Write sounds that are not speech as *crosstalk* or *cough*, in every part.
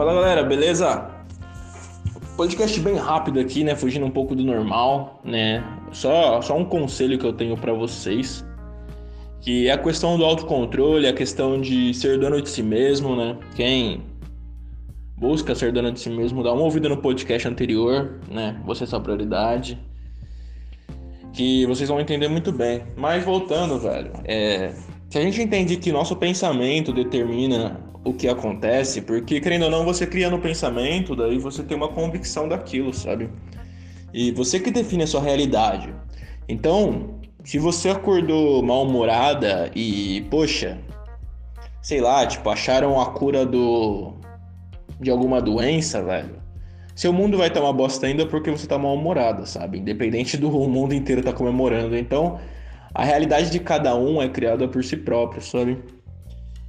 Fala galera, beleza? Podcast bem rápido aqui, né? Fugindo um pouco do normal, né? Só, só um conselho que eu tenho para vocês, que é a questão do autocontrole, a questão de ser dono de si mesmo, né? Quem busca ser dono de si mesmo, dá uma ouvida no podcast anterior, né? Você é sua prioridade. Que vocês vão entender muito bem. Mas voltando, velho, é, se a gente entende que nosso pensamento determina o que acontece, porque querendo ou não, você cria no pensamento, daí você tem uma convicção daquilo, sabe? E você que define a sua realidade. Então, se você acordou mal-humorada e, poxa, sei lá, tipo, acharam a cura do de alguma doença, velho. Seu mundo vai estar uma bosta ainda porque você tá mal-humorada, sabe? Independente do *laughs* mundo inteiro tá comemorando. Então, a realidade de cada um é criada por si próprio, sabe?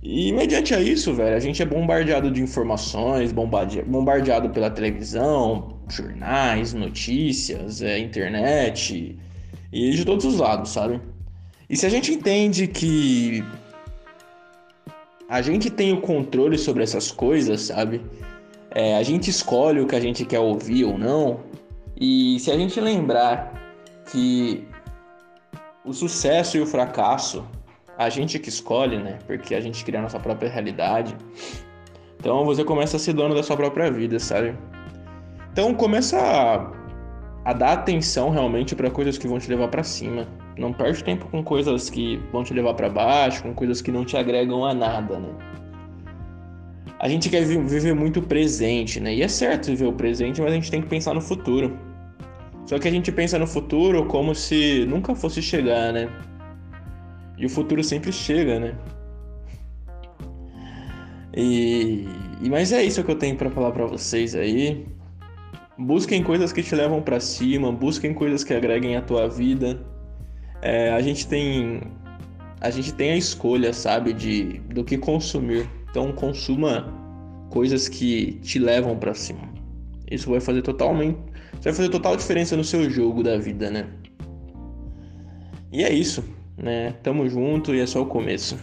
E mediante a isso, velho, a gente é bombardeado de informações, bombardeado pela televisão, jornais, notícias, é, internet e de todos os lados, sabe? E se a gente entende que a gente tem o controle sobre essas coisas, sabe? É, a gente escolhe o que a gente quer ouvir ou não. E se a gente lembrar que o sucesso e o fracasso a gente que escolhe, né? Porque a gente cria a nossa própria realidade. Então você começa a ser dono da sua própria vida, sabe? Então começa a, a dar atenção realmente para coisas que vão te levar para cima. Não perde tempo com coisas que vão te levar para baixo, com coisas que não te agregam a nada, né? A gente quer viver muito presente, né? E é certo viver o presente, mas a gente tem que pensar no futuro. Só que a gente pensa no futuro como se nunca fosse chegar, né? E o futuro sempre chega, né? E, mas é isso que eu tenho para falar para vocês aí. Busquem coisas que te levam para cima, busquem coisas que agreguem a tua vida. É, a gente tem a gente tem a escolha, sabe, de do que consumir. Então consuma coisas que te levam para cima. Isso vai fazer totalmente, vai fazer total diferença no seu jogo da vida, né? E é isso né? Tamo junto e é só o começo.